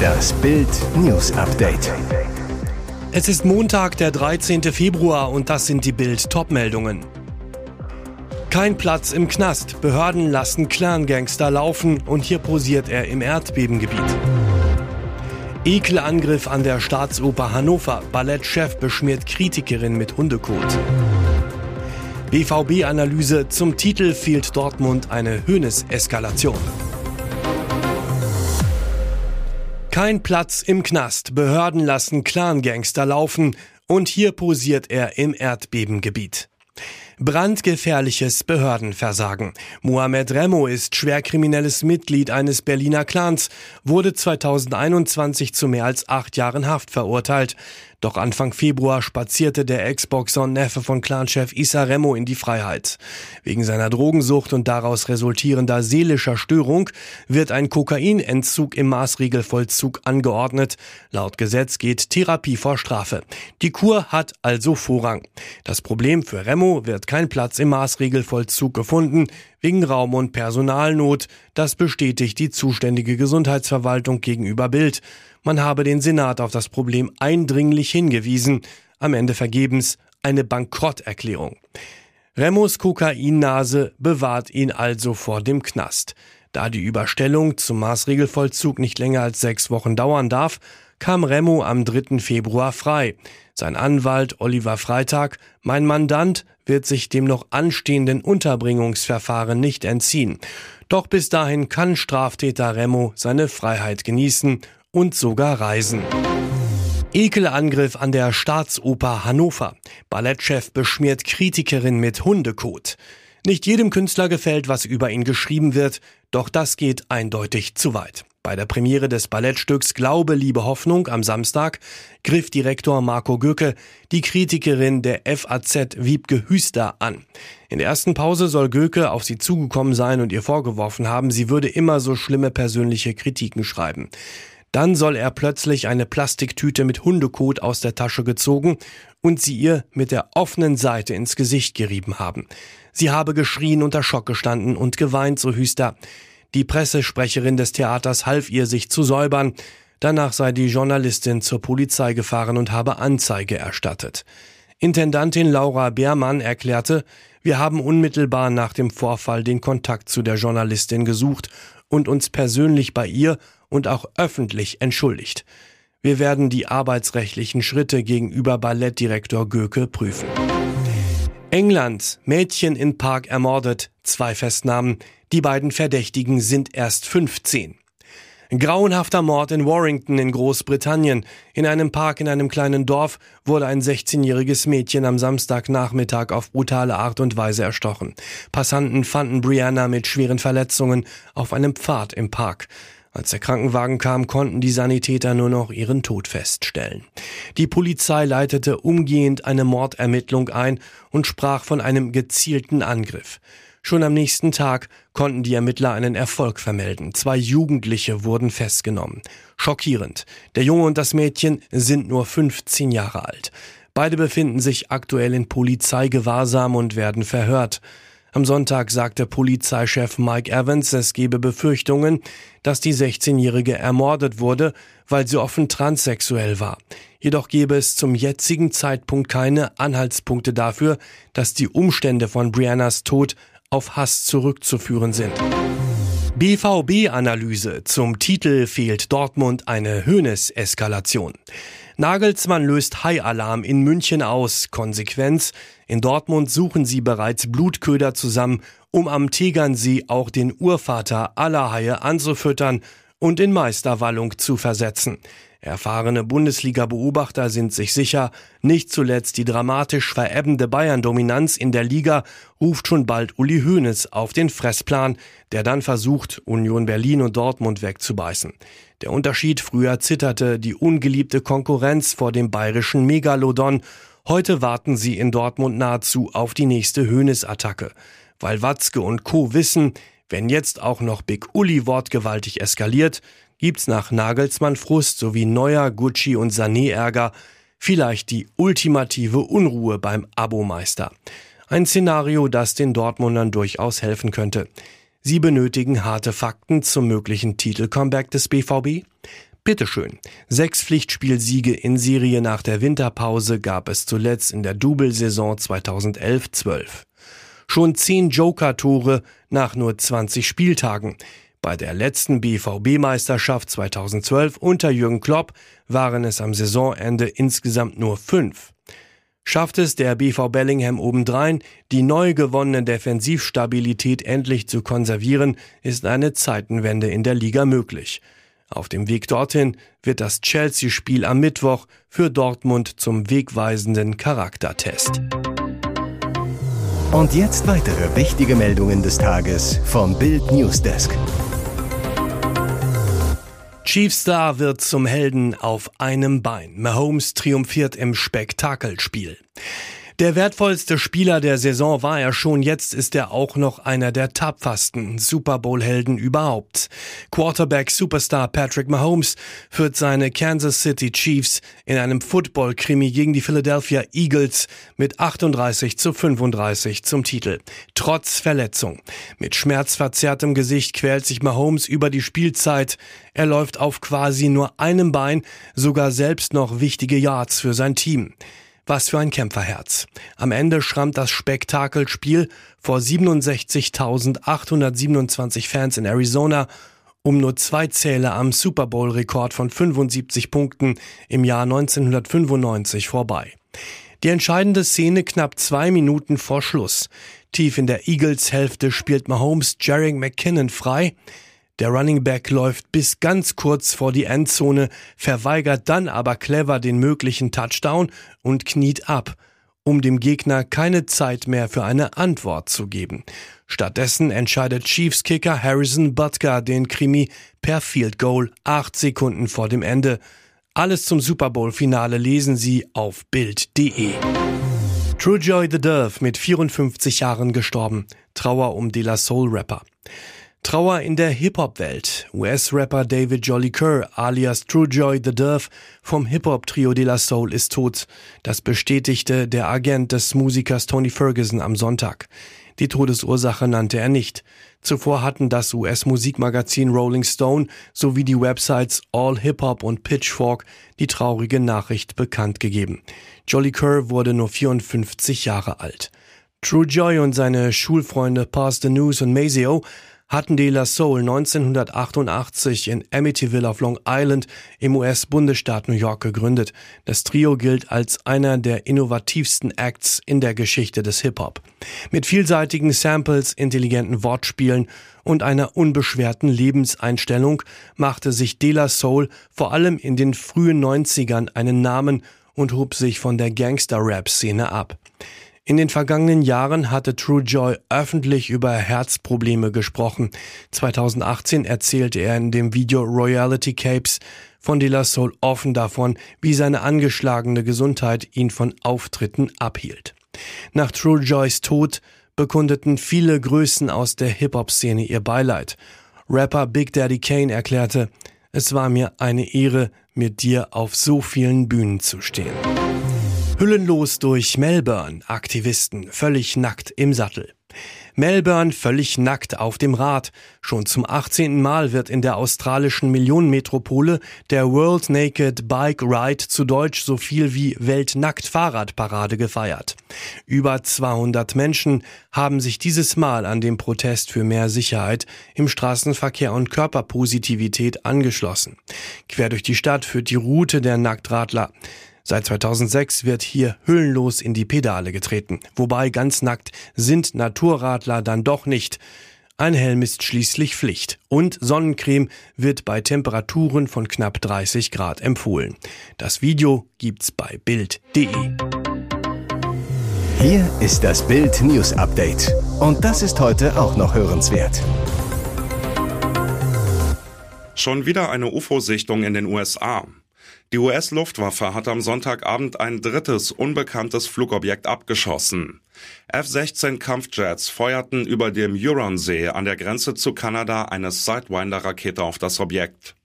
Das Bild News Update. Es ist Montag, der 13. Februar und das sind die Bild Topmeldungen. Kein Platz im Knast. Behörden lassen Clan-Gangster laufen und hier posiert er im Erdbebengebiet. Ekelangriff an der Staatsoper Hannover. Ballettchef beschmiert Kritikerin mit Hundekot. BVB-Analyse zum Titel fehlt Dortmund eine Höhnes-Eskalation. Kein Platz im Knast. Behörden lassen Clan-Gangster laufen und hier posiert er im Erdbebengebiet. Brandgefährliches Behördenversagen. Mohamed Remo ist schwerkriminelles Mitglied eines Berliner Clans, wurde 2021 zu mehr als acht Jahren Haft verurteilt. Doch Anfang Februar spazierte der Ex-Boxer und Neffe von Clanchef Issa Remo in die Freiheit. Wegen seiner Drogensucht und daraus resultierender seelischer Störung wird ein Kokainentzug im Maßregelvollzug angeordnet. Laut Gesetz geht Therapie vor Strafe. Die Kur hat also Vorrang. Das Problem für Remo wird kein Platz im Maßregelvollzug gefunden, wegen Raum- und Personalnot. Das bestätigt die zuständige Gesundheitsverwaltung gegenüber Bild. Man habe den Senat auf das Problem eindringlich hingewiesen. Am Ende vergebens eine Bankrotterklärung. Remos Kokainnase bewahrt ihn also vor dem Knast. Da die Überstellung zum Maßregelvollzug nicht länger als sechs Wochen dauern darf, kam Remo am 3. Februar frei. Sein Anwalt Oliver Freitag, mein Mandant, wird sich dem noch anstehenden Unterbringungsverfahren nicht entziehen. Doch bis dahin kann Straftäter Remo seine Freiheit genießen und sogar reisen. Ekelangriff an der Staatsoper Hannover. Ballettchef beschmiert Kritikerin mit Hundekot. Nicht jedem Künstler gefällt, was über ihn geschrieben wird, doch das geht eindeutig zu weit. Bei der Premiere des Ballettstücks Glaube, Liebe, Hoffnung am Samstag griff Direktor Marco Göcke die Kritikerin der FAZ Wiebke Hüster an. In der ersten Pause soll Göcke auf sie zugekommen sein und ihr vorgeworfen haben, sie würde immer so schlimme persönliche Kritiken schreiben. Dann soll er plötzlich eine Plastiktüte mit Hundekot aus der Tasche gezogen und sie ihr mit der offenen Seite ins Gesicht gerieben haben. Sie habe geschrien, unter Schock gestanden und geweint, so Hüster. Die Pressesprecherin des Theaters half ihr, sich zu säubern. Danach sei die Journalistin zur Polizei gefahren und habe Anzeige erstattet. Intendantin Laura Beermann erklärte, wir haben unmittelbar nach dem Vorfall den Kontakt zu der Journalistin gesucht und uns persönlich bei ihr und auch öffentlich entschuldigt. Wir werden die arbeitsrechtlichen Schritte gegenüber Ballettdirektor Göke prüfen. England. Mädchen in Park ermordet. Zwei Festnahmen. Die beiden Verdächtigen sind erst 15. Grauenhafter Mord in Warrington in Großbritannien. In einem Park in einem kleinen Dorf wurde ein 16-jähriges Mädchen am Samstagnachmittag auf brutale Art und Weise erstochen. Passanten fanden Brianna mit schweren Verletzungen auf einem Pfad im Park. Als der Krankenwagen kam, konnten die Sanitäter nur noch ihren Tod feststellen. Die Polizei leitete umgehend eine Mordermittlung ein und sprach von einem gezielten Angriff. Schon am nächsten Tag konnten die Ermittler einen Erfolg vermelden. Zwei Jugendliche wurden festgenommen. Schockierend. Der Junge und das Mädchen sind nur 15 Jahre alt. Beide befinden sich aktuell in Polizeigewahrsam und werden verhört. Am Sonntag sagte Polizeichef Mike Evans, es gebe Befürchtungen, dass die 16-Jährige ermordet wurde, weil sie offen transsexuell war. Jedoch gebe es zum jetzigen Zeitpunkt keine Anhaltspunkte dafür, dass die Umstände von Briannas Tod auf Hass zurückzuführen sind. BVB-Analyse. Zum Titel fehlt Dortmund eine Höhnes-Eskalation. Nagelsmann löst High-Alarm in München aus. Konsequenz. In Dortmund suchen sie bereits Blutköder zusammen, um am Tegernsee auch den Urvater aller Haie anzufüttern und in Meisterwallung zu versetzen. Erfahrene Bundesliga-Beobachter sind sich sicher, nicht zuletzt die dramatisch verebbende Bayern-Dominanz in der Liga ruft schon bald Uli Hoeneß auf den Fressplan, der dann versucht, Union Berlin und Dortmund wegzubeißen. Der Unterschied, früher zitterte die ungeliebte Konkurrenz vor dem bayerischen Megalodon, heute warten sie in Dortmund nahezu auf die nächste Hoeneß-Attacke. Weil Watzke und Co. wissen, wenn jetzt auch noch Big Uli wortgewaltig eskaliert, gibt's nach Nagelsmann Frust sowie Neuer, Gucci und Sané Ärger vielleicht die ultimative Unruhe beim Abomeister. Ein Szenario, das den Dortmundern durchaus helfen könnte. Sie benötigen harte Fakten zum möglichen Titelcomeback des BVB? Bitteschön. Sechs Pflichtspielsiege in Serie nach der Winterpause gab es zuletzt in der Double-Saison 2011-12. Schon zehn Joker-Tore nach nur 20 Spieltagen. Bei der letzten BVB-Meisterschaft 2012 unter Jürgen Klopp waren es am Saisonende insgesamt nur fünf. Schafft es der BV Bellingham obendrein, die neu gewonnene Defensivstabilität endlich zu konservieren, ist eine Zeitenwende in der Liga möglich. Auf dem Weg dorthin wird das Chelsea-Spiel am Mittwoch für Dortmund zum wegweisenden Charaktertest. Und jetzt weitere wichtige Meldungen des Tages vom Bild Newsdesk. Chiefstar wird zum Helden auf einem Bein. Mahomes triumphiert im Spektakelspiel. Der wertvollste Spieler der Saison war er schon, jetzt ist er auch noch einer der tapfersten Super Bowl-Helden überhaupt. Quarterback-Superstar Patrick Mahomes führt seine Kansas City Chiefs in einem Football-Krimi gegen die Philadelphia Eagles mit 38 zu 35 zum Titel. Trotz Verletzung. Mit schmerzverzerrtem Gesicht quält sich Mahomes über die Spielzeit. Er läuft auf quasi nur einem Bein, sogar selbst noch wichtige Yards für sein Team. Was für ein Kämpferherz. Am Ende schrammt das Spektakelspiel vor 67.827 Fans in Arizona um nur zwei Zähler am Super Bowl-Rekord von 75 Punkten im Jahr 1995 vorbei. Die entscheidende Szene knapp zwei Minuten vor Schluss. Tief in der Eagles-Hälfte spielt Mahomes Jerry McKinnon frei. Der Running Back läuft bis ganz kurz vor die Endzone, verweigert dann aber clever den möglichen Touchdown und kniet ab, um dem Gegner keine Zeit mehr für eine Antwort zu geben. Stattdessen entscheidet Chiefs Kicker Harrison Butker den Krimi per Field Goal acht Sekunden vor dem Ende. Alles zum Super Bowl Finale lesen Sie auf Bild.de. True Joy the Dove mit 54 Jahren gestorben. Trauer um De La Soul Rapper. Trauer in der Hip-Hop-Welt. US-Rapper David Jolly Kerr alias True Joy the Dove vom Hip-Hop-Trio De La Soul ist tot. Das bestätigte der Agent des Musikers Tony Ferguson am Sonntag. Die Todesursache nannte er nicht. Zuvor hatten das US-Musikmagazin Rolling Stone sowie die Websites All Hip Hop und Pitchfork die traurige Nachricht bekannt gegeben. Jolly Kerr wurde nur 54 Jahre alt. True Joy und seine Schulfreunde Pass the News und Mazeo hatten De La Soul 1988 in Amityville auf Long Island im US-Bundesstaat New York gegründet. Das Trio gilt als einer der innovativsten Acts in der Geschichte des Hip-Hop. Mit vielseitigen Samples, intelligenten Wortspielen und einer unbeschwerten Lebenseinstellung machte sich De La Soul vor allem in den frühen 90ern einen Namen und hob sich von der Gangster-Rap-Szene ab. In den vergangenen Jahren hatte True Joy öffentlich über Herzprobleme gesprochen. 2018 erzählte er in dem Video Royalty Capes von De La Soul offen davon, wie seine angeschlagene Gesundheit ihn von Auftritten abhielt. Nach True Joys Tod bekundeten viele Größen aus der Hip-Hop-Szene ihr Beileid. Rapper Big Daddy Kane erklärte, es war mir eine Ehre, mit dir auf so vielen Bühnen zu stehen. Hüllenlos durch Melbourne, Aktivisten völlig nackt im Sattel. Melbourne völlig nackt auf dem Rad. Schon zum 18. Mal wird in der australischen Millionenmetropole der World Naked Bike Ride zu Deutsch so viel wie Weltnackt Fahrradparade gefeiert. Über 200 Menschen haben sich dieses Mal an dem Protest für mehr Sicherheit im Straßenverkehr und Körperpositivität angeschlossen. Quer durch die Stadt führt die Route der Nacktradler. Seit 2006 wird hier hüllenlos in die Pedale getreten. Wobei ganz nackt sind Naturradler dann doch nicht. Ein Helm ist schließlich Pflicht und Sonnencreme wird bei Temperaturen von knapp 30 Grad empfohlen. Das Video gibt's bei Bild.de. Hier ist das Bild News Update und das ist heute auch noch hörenswert. Schon wieder eine UFO-Sichtung in den USA. Die US-Luftwaffe hat am Sonntagabend ein drittes unbekanntes Flugobjekt abgeschossen. F-16 Kampfjets feuerten über dem Huronsee an der Grenze zu Kanada eine Sidewinder-Rakete auf das Objekt.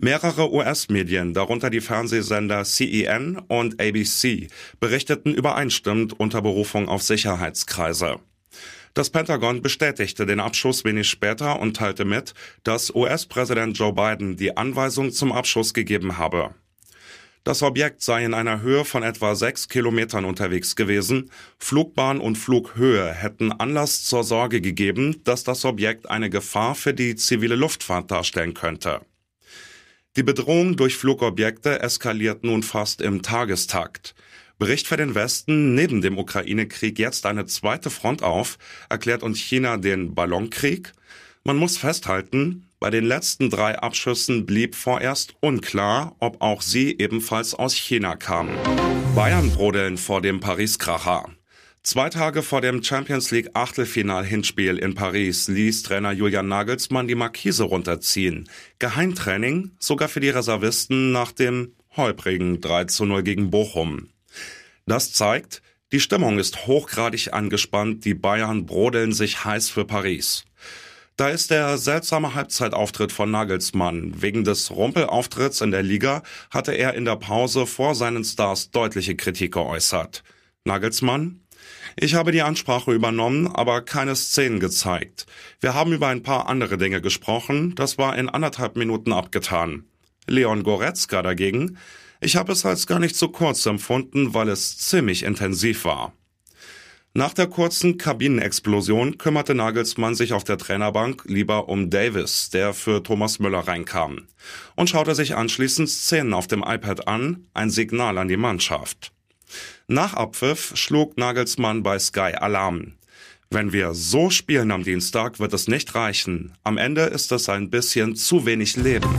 Mehrere US-Medien, darunter die Fernsehsender CEN und ABC, berichteten übereinstimmend unter Berufung auf Sicherheitskreise. Das Pentagon bestätigte den Abschuss wenig später und teilte mit, dass US-Präsident Joe Biden die Anweisung zum Abschuss gegeben habe. Das Objekt sei in einer Höhe von etwa sechs Kilometern unterwegs gewesen. Flugbahn und Flughöhe hätten Anlass zur Sorge gegeben, dass das Objekt eine Gefahr für die zivile Luftfahrt darstellen könnte. Die Bedrohung durch Flugobjekte eskaliert nun fast im Tagestakt. Bricht für den Westen neben dem Ukraine-Krieg jetzt eine zweite Front auf, erklärt uns China den Ballonkrieg? Man muss festhalten, bei den letzten drei Abschüssen blieb vorerst unklar, ob auch sie ebenfalls aus China kamen. Bayern brodeln vor dem Paris-Kracher. Zwei Tage vor dem Champions League Achtelfinal-Hinspiel in Paris ließ Trainer Julian Nagelsmann die Markise runterziehen. Geheimtraining sogar für die Reservisten nach dem holprigen 3 zu 0 gegen Bochum. Das zeigt, die Stimmung ist hochgradig angespannt, die Bayern brodeln sich heiß für Paris. Da ist der seltsame Halbzeitauftritt von Nagelsmann. Wegen des Rumpelauftritts in der Liga hatte er in der Pause vor seinen Stars deutliche Kritik geäußert. Nagelsmann? Ich habe die Ansprache übernommen, aber keine Szenen gezeigt. Wir haben über ein paar andere Dinge gesprochen, das war in anderthalb Minuten abgetan. Leon Goretzka dagegen, ich habe es als gar nicht so kurz empfunden, weil es ziemlich intensiv war. Nach der kurzen Kabinenexplosion kümmerte Nagelsmann sich auf der Trainerbank lieber um Davis, der für Thomas Müller reinkam, und schaute sich anschließend Szenen auf dem iPad an, ein Signal an die Mannschaft. Nach Abpfiff schlug Nagelsmann bei Sky Alarm. Wenn wir so spielen am Dienstag, wird es nicht reichen. Am Ende ist es ein bisschen zu wenig Leben.